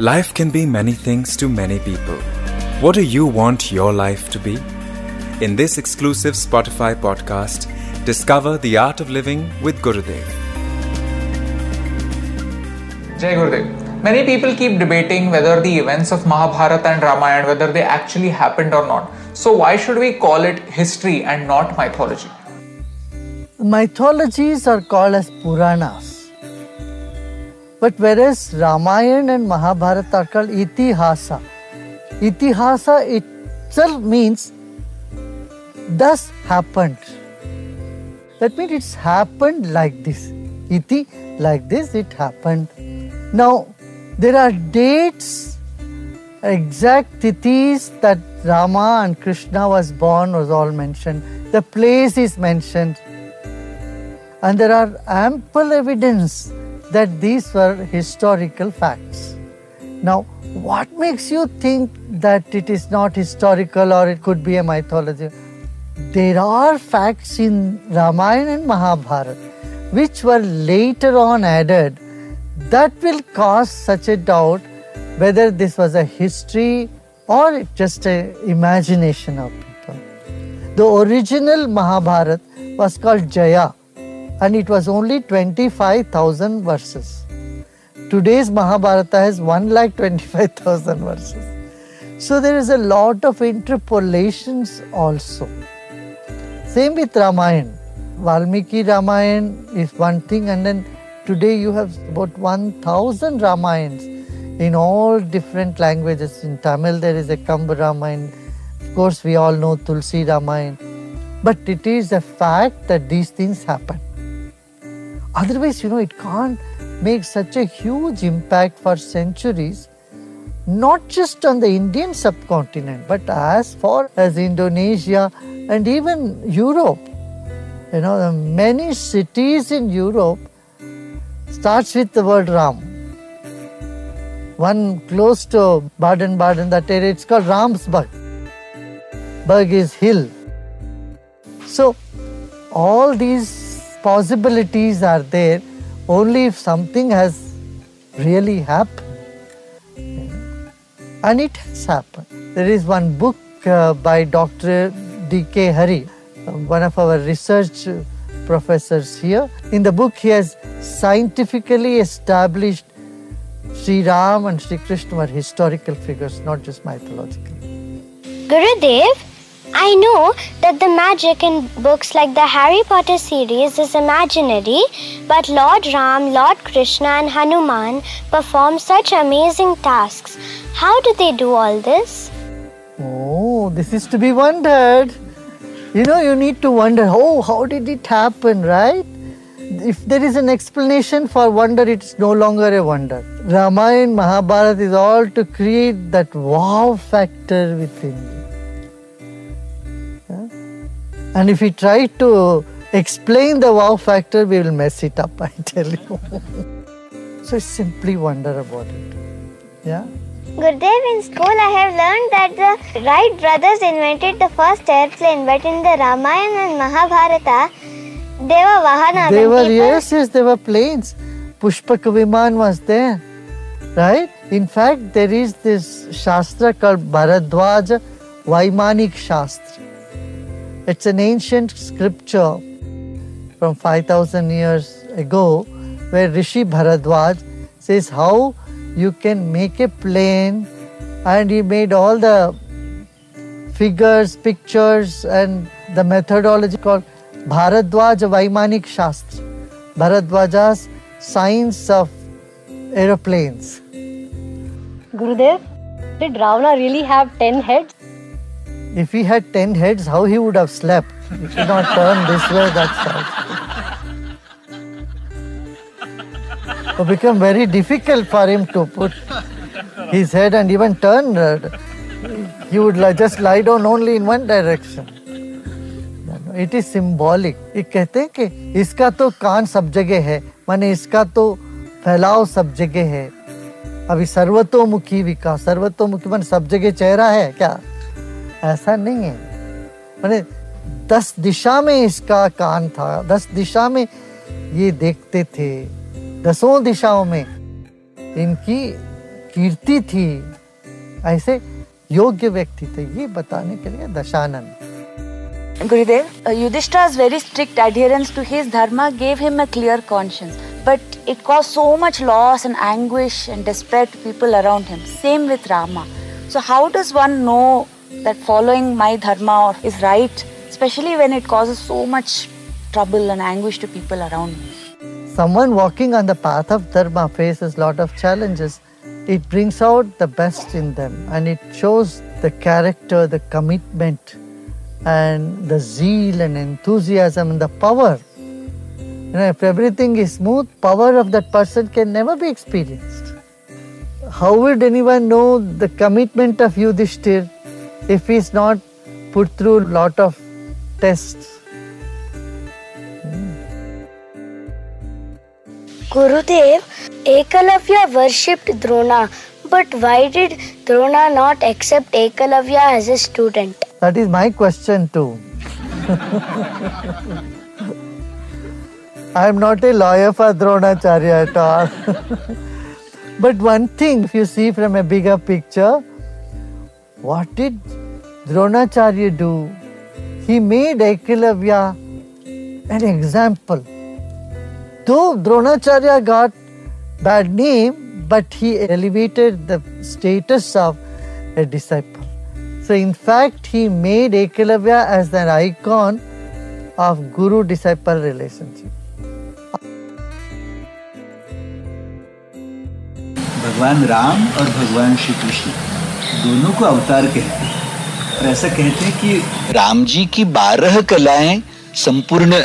Life can be many things to many people. What do you want your life to be? In this exclusive Spotify podcast, discover the art of living with Gurudev. Jai Gurudev. Many people keep debating whether the events of Mahabharata and Ramayana whether they actually happened or not. So why should we call it history and not mythology? Mythologies are called as Puranas. But whereas Ramayana and Mahabharata are called Itihasa, Itihasa itself means thus happened. That means it's happened like this. Iti, like this, it happened. Now, there are dates, exact tithis that Rama and Krishna was born was all mentioned. The place is mentioned. And there are ample evidence that these were historical facts. Now, what makes you think that it is not historical or it could be a mythology? There are facts in Ramayana and Mahabharata which were later on added that will cause such a doubt whether this was a history or just an imagination of people. The original Mahabharata was called Jaya and it was only 25,000 verses. Today's Mahabharata has 1,25,000 verses. So there is a lot of interpolations also. Same with Ramayana. Valmiki Ramayana is one thing, and then today you have about 1,000 Ramayans in all different languages. In Tamil, there is a Kamba Ramayana. Of course, we all know Tulsi Ramayana. But it is a fact that these things happen. Otherwise, you know, it can't make such a huge impact for centuries, not just on the Indian subcontinent, but as far as Indonesia and even Europe. You know, many cities in Europe starts with the word Ram. One close to Baden-Baden, that area, it's called Ramsburg. Berg is hill. So, all these possibilities are there only if something has really happened. And it has happened. There is one book uh, by Dr. D.K. Hari, one of our research professors here. In the book, he has scientifically established Sri Ram and Sri Krishna were historical figures, not just mythological. Gurudev, I know that the magic in books like the Harry Potter series is imaginary, but Lord Ram, Lord Krishna, and Hanuman perform such amazing tasks. How do they do all this? Oh, this is to be wondered. You know, you need to wonder, oh, how did it happen, right? If there is an explanation for wonder, it's no longer a wonder. Ramayana, Mahabharata is all to create that wow factor within you. And if we try to explain the wow factor, we will mess it up, I tell you. so simply wonder about it. Yeah? Gurudev, in school I have learned that the Wright brothers invented the first airplane, but in the Ramayana and Mahabharata, they were Vahana. They were, yes, yes, they were planes. Pushpak Viman was there, right? In fact, there is this Shastra called Bharadwaja Vaimanik Shastra. It's an ancient scripture from 5000 years ago where Rishi Bharadwaj says how you can make a plane and he made all the figures, pictures and the methodology called Bharadwaj Vaimanik Shastra. Bharadwaja's science of aeroplanes. Gurudev, did Ravana really have 10 heads? If he had 10 heads, how he would have slept? He should not turn this way, that side. It become very difficult for him to put his head and even turn. He would just lie down only in one direction. It is symbolic ये कहते हैं कि इसका तो कान सब जगह है माने इसका तो फैलाव सब जगह है अभी सर्वतोमुखी विकास सर्वतोमुखी मान सब जगह चेहरा है क्या ऐसा नहीं है। मैंने दस दिशा में इसका कान था, दस दिशा में ये देखते थे, दसों दिशाओं में इनकी कीर्ति थी। ऐसे योग्य व्यक्ति थे, ये बताने के लिए Dashanand. Gurudev Yudhishthira's very strict adherence to his dharma gave him a clear conscience but it cause so much loss and anguish and disrespect people around him same with Rama so how does one know that following my dharma is right, especially when it causes so much trouble and anguish to people around me? Someone walking on the path of dharma faces a lot of challenges. It brings out the best in them and it shows the character, the commitment and the zeal and enthusiasm and the power. You know, if everything is smooth, power of that person can never be experienced. How would anyone know the commitment of Yudhishthir if he's not put through a lot of tests? Gurudev, Ekalavya worshipped Drona, but why did Drona not accept Ekalavya as a student? That is my question too. I am not a lawyer for Dronacharya at all. but one thing, if you see from a bigger picture, what did Dronacharya do? He made Ekalavya an example. Though Dronacharya got bad name, but he elevated the status of a disciple. So, in fact, he made Ekalavya as an icon of guru disciple relationship. भगवान राम और भगवान श्री कृष्ण दोनों को अवतार कहते हैं। और ऐसा कहते हैं कि राम जी की बारह कलाएँ संपूर्ण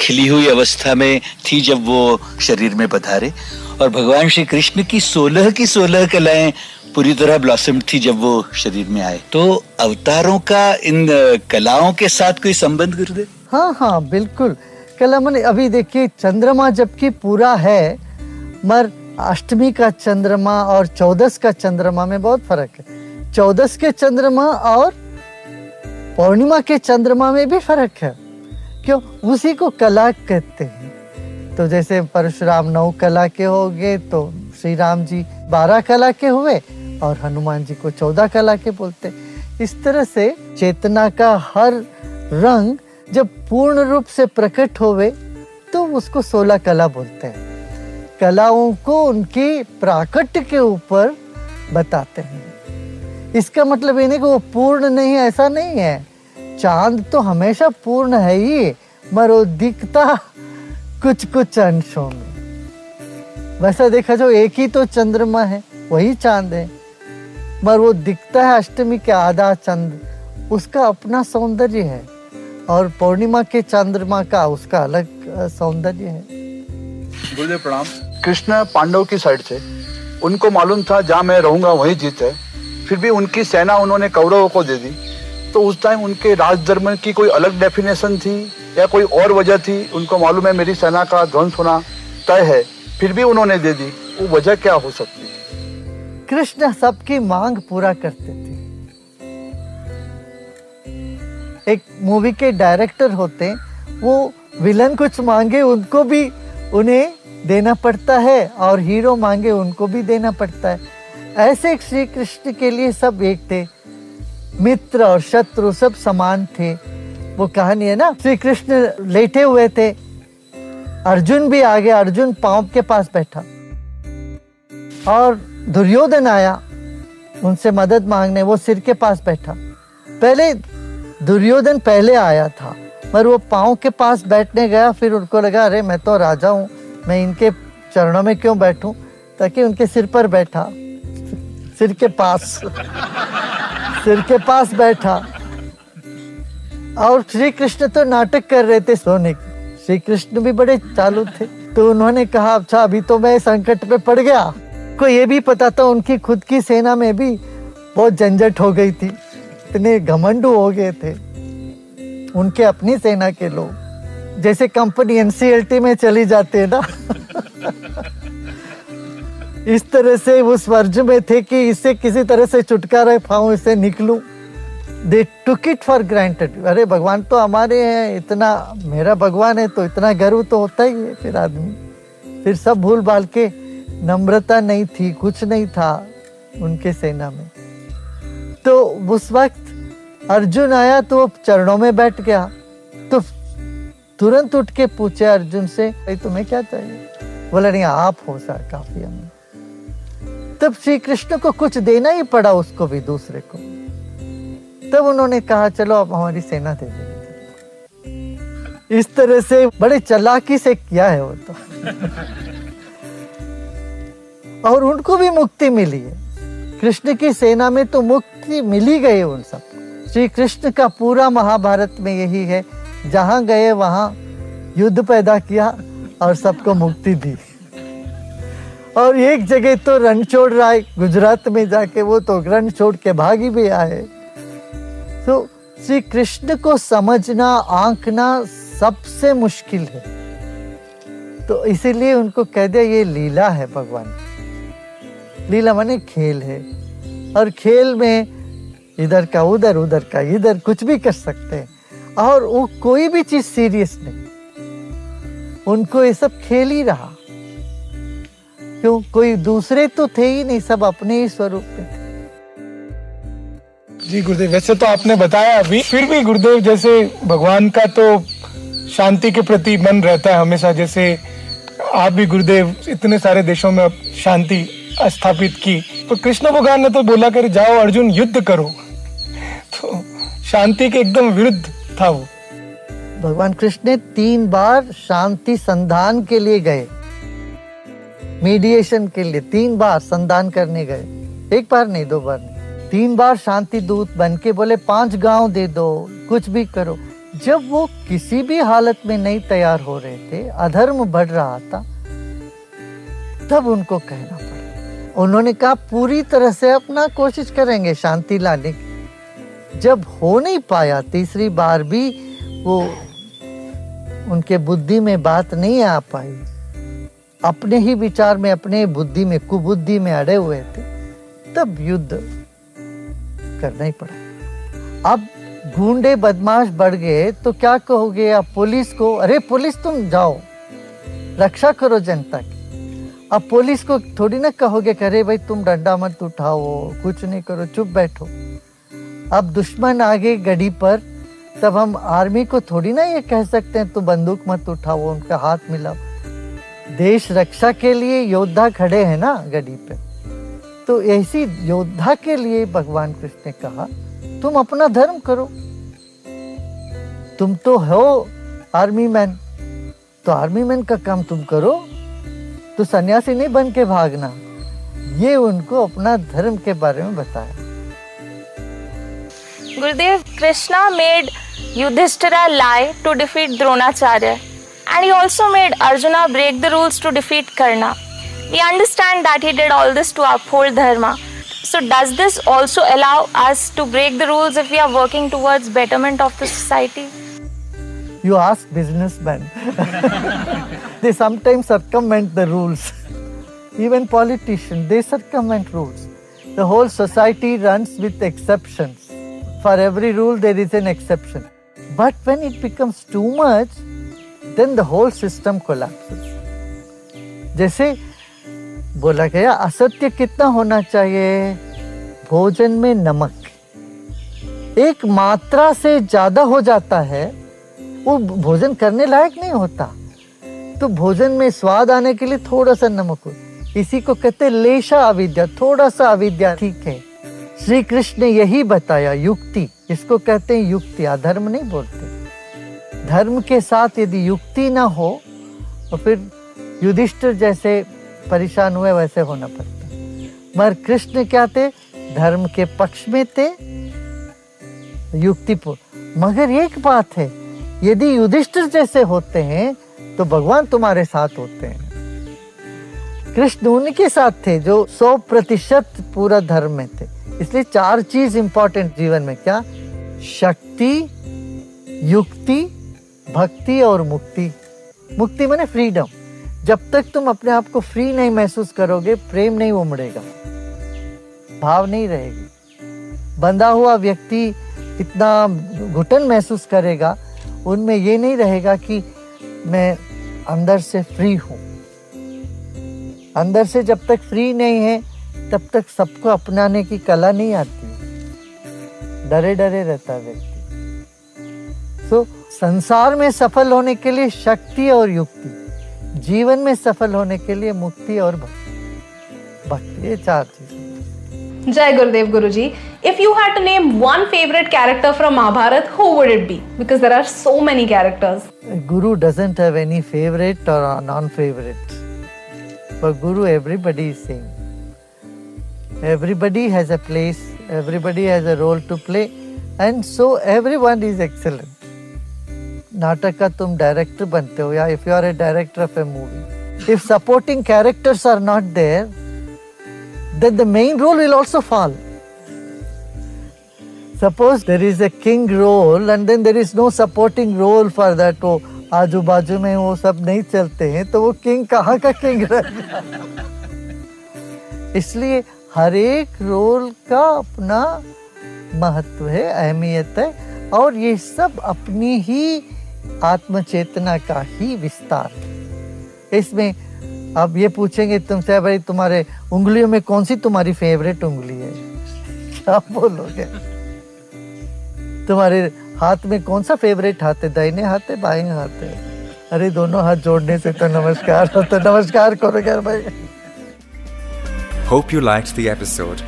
खिली हुई अवस्था में थी जब वो शरीर में पधारे। और भगवान श्री कृष्ण की सोलह की सोलह कलाएँ पूरी तरह ब्लॉसम थी जब वो शरीर में आए। तो अवतारों का इन कलाओं के साथ कोई संबंध गुरुदेव? हाँ हाँ बिल्कुल। कला मैंने अभी देखिए चंद्रमा जबकि पूरा है मर अष्टमी का चंद्रमा और चौदस का चंद्रमा में बहुत फ़र्क है। चौदस के चंद्रमा और पूर्णिमा के चंद्रमा में भी फ़र्क है। क्यों? उसी को कला कहते हैं। तो जैसे परशुराम नौ कला के हो गए तो श्री राम जी बारह कला के हुए और हनुमान जी को चौदह कला के बोलते इस तरह से चेतना का हर रंग जब पूर्ण रूप से प्रकट होवे तो उसको सोलह कला बोलते हैं। कलाओं को उनकी प्राकट्य के ऊपर बताते हैं। इसका मतलब ये नहीं कि वो पूर्ण नहीं ऐसा नहीं है। चाँद तो हमेशा पूर्ण है ही मगर वो दिखता कुछ कुछ अंशों में। वैसा देखा जो एक ही तो चंद्रमा है, वही चाँद है। मगर वो दिखता है अष्टमी के आधा चंद्र उसका अपना सौंदर्य है। और पूर्णिमा के चंद्रमा का उसका अलग सौंदर्य है। गुरुदेव प्रणाम। कृष्ण पांडव की साइड से। उनको मालूम था, जहाँ मैं रहूँगा, वही जीत है फिर भी उनकी सेना उन्होंने कौरवों को दे दी। तो उस टाइम उनके राजधर्म की कोई अलग डेफिनेशन थी, या कोई और वजह थी? उनको मालूम है, मेरी सेना का ध्वंस होना तय है। फिर भी उन्होंने दे दी। वो वजह क्या हो सकती? कृष्ण सबकी मांग पूरा करते थे। एक मूवी के डायरेक्टर होते, वो विलन कुछ मांगे, उनको भी उन्हें देना पड़ता है और हीरो मांगे उनको भी देना पड़ता है। ऐसे श्री कृष्ण के लिए सब एक थे। मित्र और शत्रु सब समान थे। वो कहानी है ना? श्री कृष्ण लेटे हुए थे। अर्जुन भी आ गया अर्जुन पाँव के पास बैठा। और दुर्योधन आया। उनसे मदद मांगने, वो सिर के पास बैठा। पहले दुर्योधन पहले आया था, पर वो पाँव के पास बैठने गया। फिर उनको लगा, अरे, मैं तो राजा हूँ। मैं इनके चरणों में क्यों बैठूं? ताकि उनके सिर पर बैठा। सिर के पास। सिर के पास बैठा। और श्री कृष्ण तो नाटक कर रहे थे सोने के। श्री कृष्ण भी बड़े चालू थे। तो उन्होंने कहा अच्छा अभी तो मैं संकट में पड़ गया। को ये भी पता था, उनकी खुद की सेना में भी बहुत झंझट हो गई थी। इतने घमंडू हो गए थे। उनके अपनी सेना के लोग। जैसे कंपनी एनसीएलटी में चली जाती है ना। इस तरह से उस वर्ज में थे कि इससे किसी तरह से छुटकारा पाऊँ इससे निकलूं। They took it for granted अरे, भगवान तो हमारे हैं, इतना मेरा भगवान है तो इतना गर्व तो होता ही है फिर आदमी। फिर सब भूल भाल के नम्रता नहीं थी, कुछ नहीं था उनके सेना में। तो उस वक्त अर्जुन आया तो चरणों में बैठ गया। तो तुरंत उठ के पूछे अर्जुन से, भाई, तुम्हें क्या चाहिए? बोला, नहीं, आप हो सर, काफ़ी हमें। तब श्री कृष्ण को कुछ देना ही पड़ा उसको भी, दूसरे को। तब उन्होंने कहा, चलो, आप हमारी सेना दे दे इस तरह से बड़े चलाकी से किया है वो तो। और उनको भी मुक्ति मिली है। कृष्ण की सेना में तो मुक्ति मिली गई उन सब श्री कृष्ण का पूरा महाभारत में यही है जहाँ गए, वहाँ युद्ध पैदा किया और सबको मुक्ति दी। और एक जगह तो रणछोड़ राय गुजरात में जाके, वो तो रण छोड़ के भागी भी आए। तो श्री कृष्ण को समझना, आंकना सबसे मुश्किल है। तो इसीलिए उनको कह दिया, ये लीला है भगवान। लीला माने खेल है। और खेल में इधर का उधर उधर का इधर, कुछ भी कर सकते हैं। और वो कोई भी चीज़ सीरियस नहीं। उनको ये सब खेल ही रहा। क्यों? कोई दूसरे तो थे ही नहीं, सब अपने ही स्वरूप में थे। जी गुरुदेव, वैसे तो आपने बताया अभी, फिर भी गुरुदेव, जैसे भगवान का तो शांति के प्रति मन रहता है हमेशा, जैसे आप भी गुरुदेव, इतने सारे देशों में शांति स्थापित की। तो कृष्ण भगवान ने तो बोला कर जाओ अर्जुन, युद्ध करो। तो शांति के एकदम विरुद्ध था वो। भगवान कृष्ण तीन बार शांति संधान के लिए गए। मीडिएशन के लिए तीन बार संधान करने गए। एक बार नहीं, दो बार नहीं। तीन बार शांति दूत बन के बोले, पाँच गाँव दे दो, कुछ भी करो। जब वो किसी भी हालत में नहीं तैयार हो रहे थे, अधर्म बढ़ रहा था, तब उनको कहना पड़ा। उन्होंने कहा, पूरी तरह से अपना कोशिश करेंगे शांति लाने की। जब हो नहीं पाया, तीसरी बार भी वो उनके बुद्धि में बात नहीं आ पाई। अपने ही विचार में, अपने बुद्धि में, कुबुद्धि में अड़े हुए थे, तब युद्ध करना ही पड़ा। अब गुंडे बदमाश बढ़ गए तो क्या कहोगे आप पुलिस को? अरे पुलिस तुम जाओ, रक्षा करो जनता की। अब पुलिस को थोड़ी ना कहोगे करे भाई तुम डंडा मत उठाओ, कुछ नहीं करो, चुप बैठो। अब दुश्मन आगे गड़ी पर, तब हम आर्मी को थोड़ी ना ये कह सकते हैं तो बंदूक मत उठाओ उनका हाथ मिलाओ देश रक्षा के लिए योद्धा खड़े हैं ना गड़ी पे। तो ऐसी योद्धा के लिए भगवान कृष्ण ने कहा, तुम अपना धर्म करो। तुम तो हो आर्मी मैन। तो आर्मी मैन का काम तुम करो। तो सन्यासी नहीं बन के भागना। ये उनको अपना धर्म के बारे में बताया। Gurudev Krishna made Yudhishthira lie to defeat Dronacharya and he also made Arjuna break the rules to defeat Karna. We understand that he did all this to uphold Dharma. So, does this also allow us to break the rules if we are working towards betterment of the society? You ask businessmen. they sometimes circumvent the rules. Even politicians, they circumvent rules. The whole society runs with exceptions. For every rule, there is an exception. But when it becomes too much, then the whole system collapses. जैसे बोला गया असत्य कितना होना चाहिए? भोजन में नमक। एक मात्रा से ज़्यादा हो जाता है वो भोजन करने लायक नहीं होता। तो भोजन में स्वाद आने के लिए थोड़ा सा नमक हो। इसी को कहते लेशा अविद्या थोड़ा सा अविद्या ठीक है। श्री कृष्ण ने यही बताया, युक्ति। इसको कहते हैं युक्ति? अधर्म नहीं बोलते। धर्म के साथ यदि युक्ति ना हो तो फिर युधिष्ठिर जैसे परेशान हुए वैसे होना पड़ता। मगर कृष्ण क्या थे? धर्म के पक्ष में थे, युक्तिपूर्ण। मगर एक बात है, यदि युधिष्ठिर जैसे होते हैं तो भगवान तुम्हारे साथ होते हैं। कृष्ण उनके साथ थे जो सौ प्रतिशत पूरा धर्म में थे। इसलिए चार चीज़ इंपॉर्टेंट जीवन में, क्या? शक्ति, युक्ति, भक्ति और मुक्ति। मुक्ति मैंने फ्रीडम जब तक तुम अपने आप को फ्री नहीं महसूस करोगे, प्रेम नहीं उमड़ेगा। भाव नहीं रहेगी। बंधा हुआ व्यक्ति इतना घुटन महसूस करेगा, उनमें ये नहीं रहेगा कि मैं अंदर से फ्री हूँ। अंदर से जब तक फ्री नहीं है तब तक सबको अपनाने की कला नहीं आती। डरे डरे रहता व्यक्ति। सो संसार में सफल होने के लिए शक्ति और युक्ति जीवन में सफल होने के लिए मुक्ति और भक्ति। ये चार चीज़ें। जय Gurudev Guru ji if you had to name one favourite character from Mahabharata who would it be because there are so many characters Guru doesn't have any favourite और नॉन फेवरेट पर Guru everybody is same Everybody has a place, everybody has a role to play, and so everyone is excellent. नाटक का तुम director बनते हो या if you are a director of a movie if supporting characters are not there then the main role will also fall. Suppose there is a king role and then there is no supporting role for that. वो आजू बाजू में वो सब नहीं चलते हैं तो वो किंग कहाँ का किंग रहेगा इसलिए हर एक रोल का अपना महत्व है, अहमियत है, और ये सब अपनी ही आत्मचेतना का ही विस्तार है। इसमें अब ये पूछेंगे तुमसे, भाई, तुम्हारे उंगलियों में कौन सी तुम्हारी फेवरेट उंगली है? आप बोलोगे, तुम्हारे हाथ में कौन सा फेवरेट हाथ है? दाहिने हाथ है, बाएँ हाथ है? अरे, दोनों हाथ जोड़ने से तो नमस्कार तो नमस्कार करो यार भाई। Hope you liked the episode.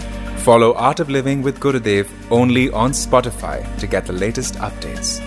Follow Art of Living with Gurudev only on Spotify to get the latest updates.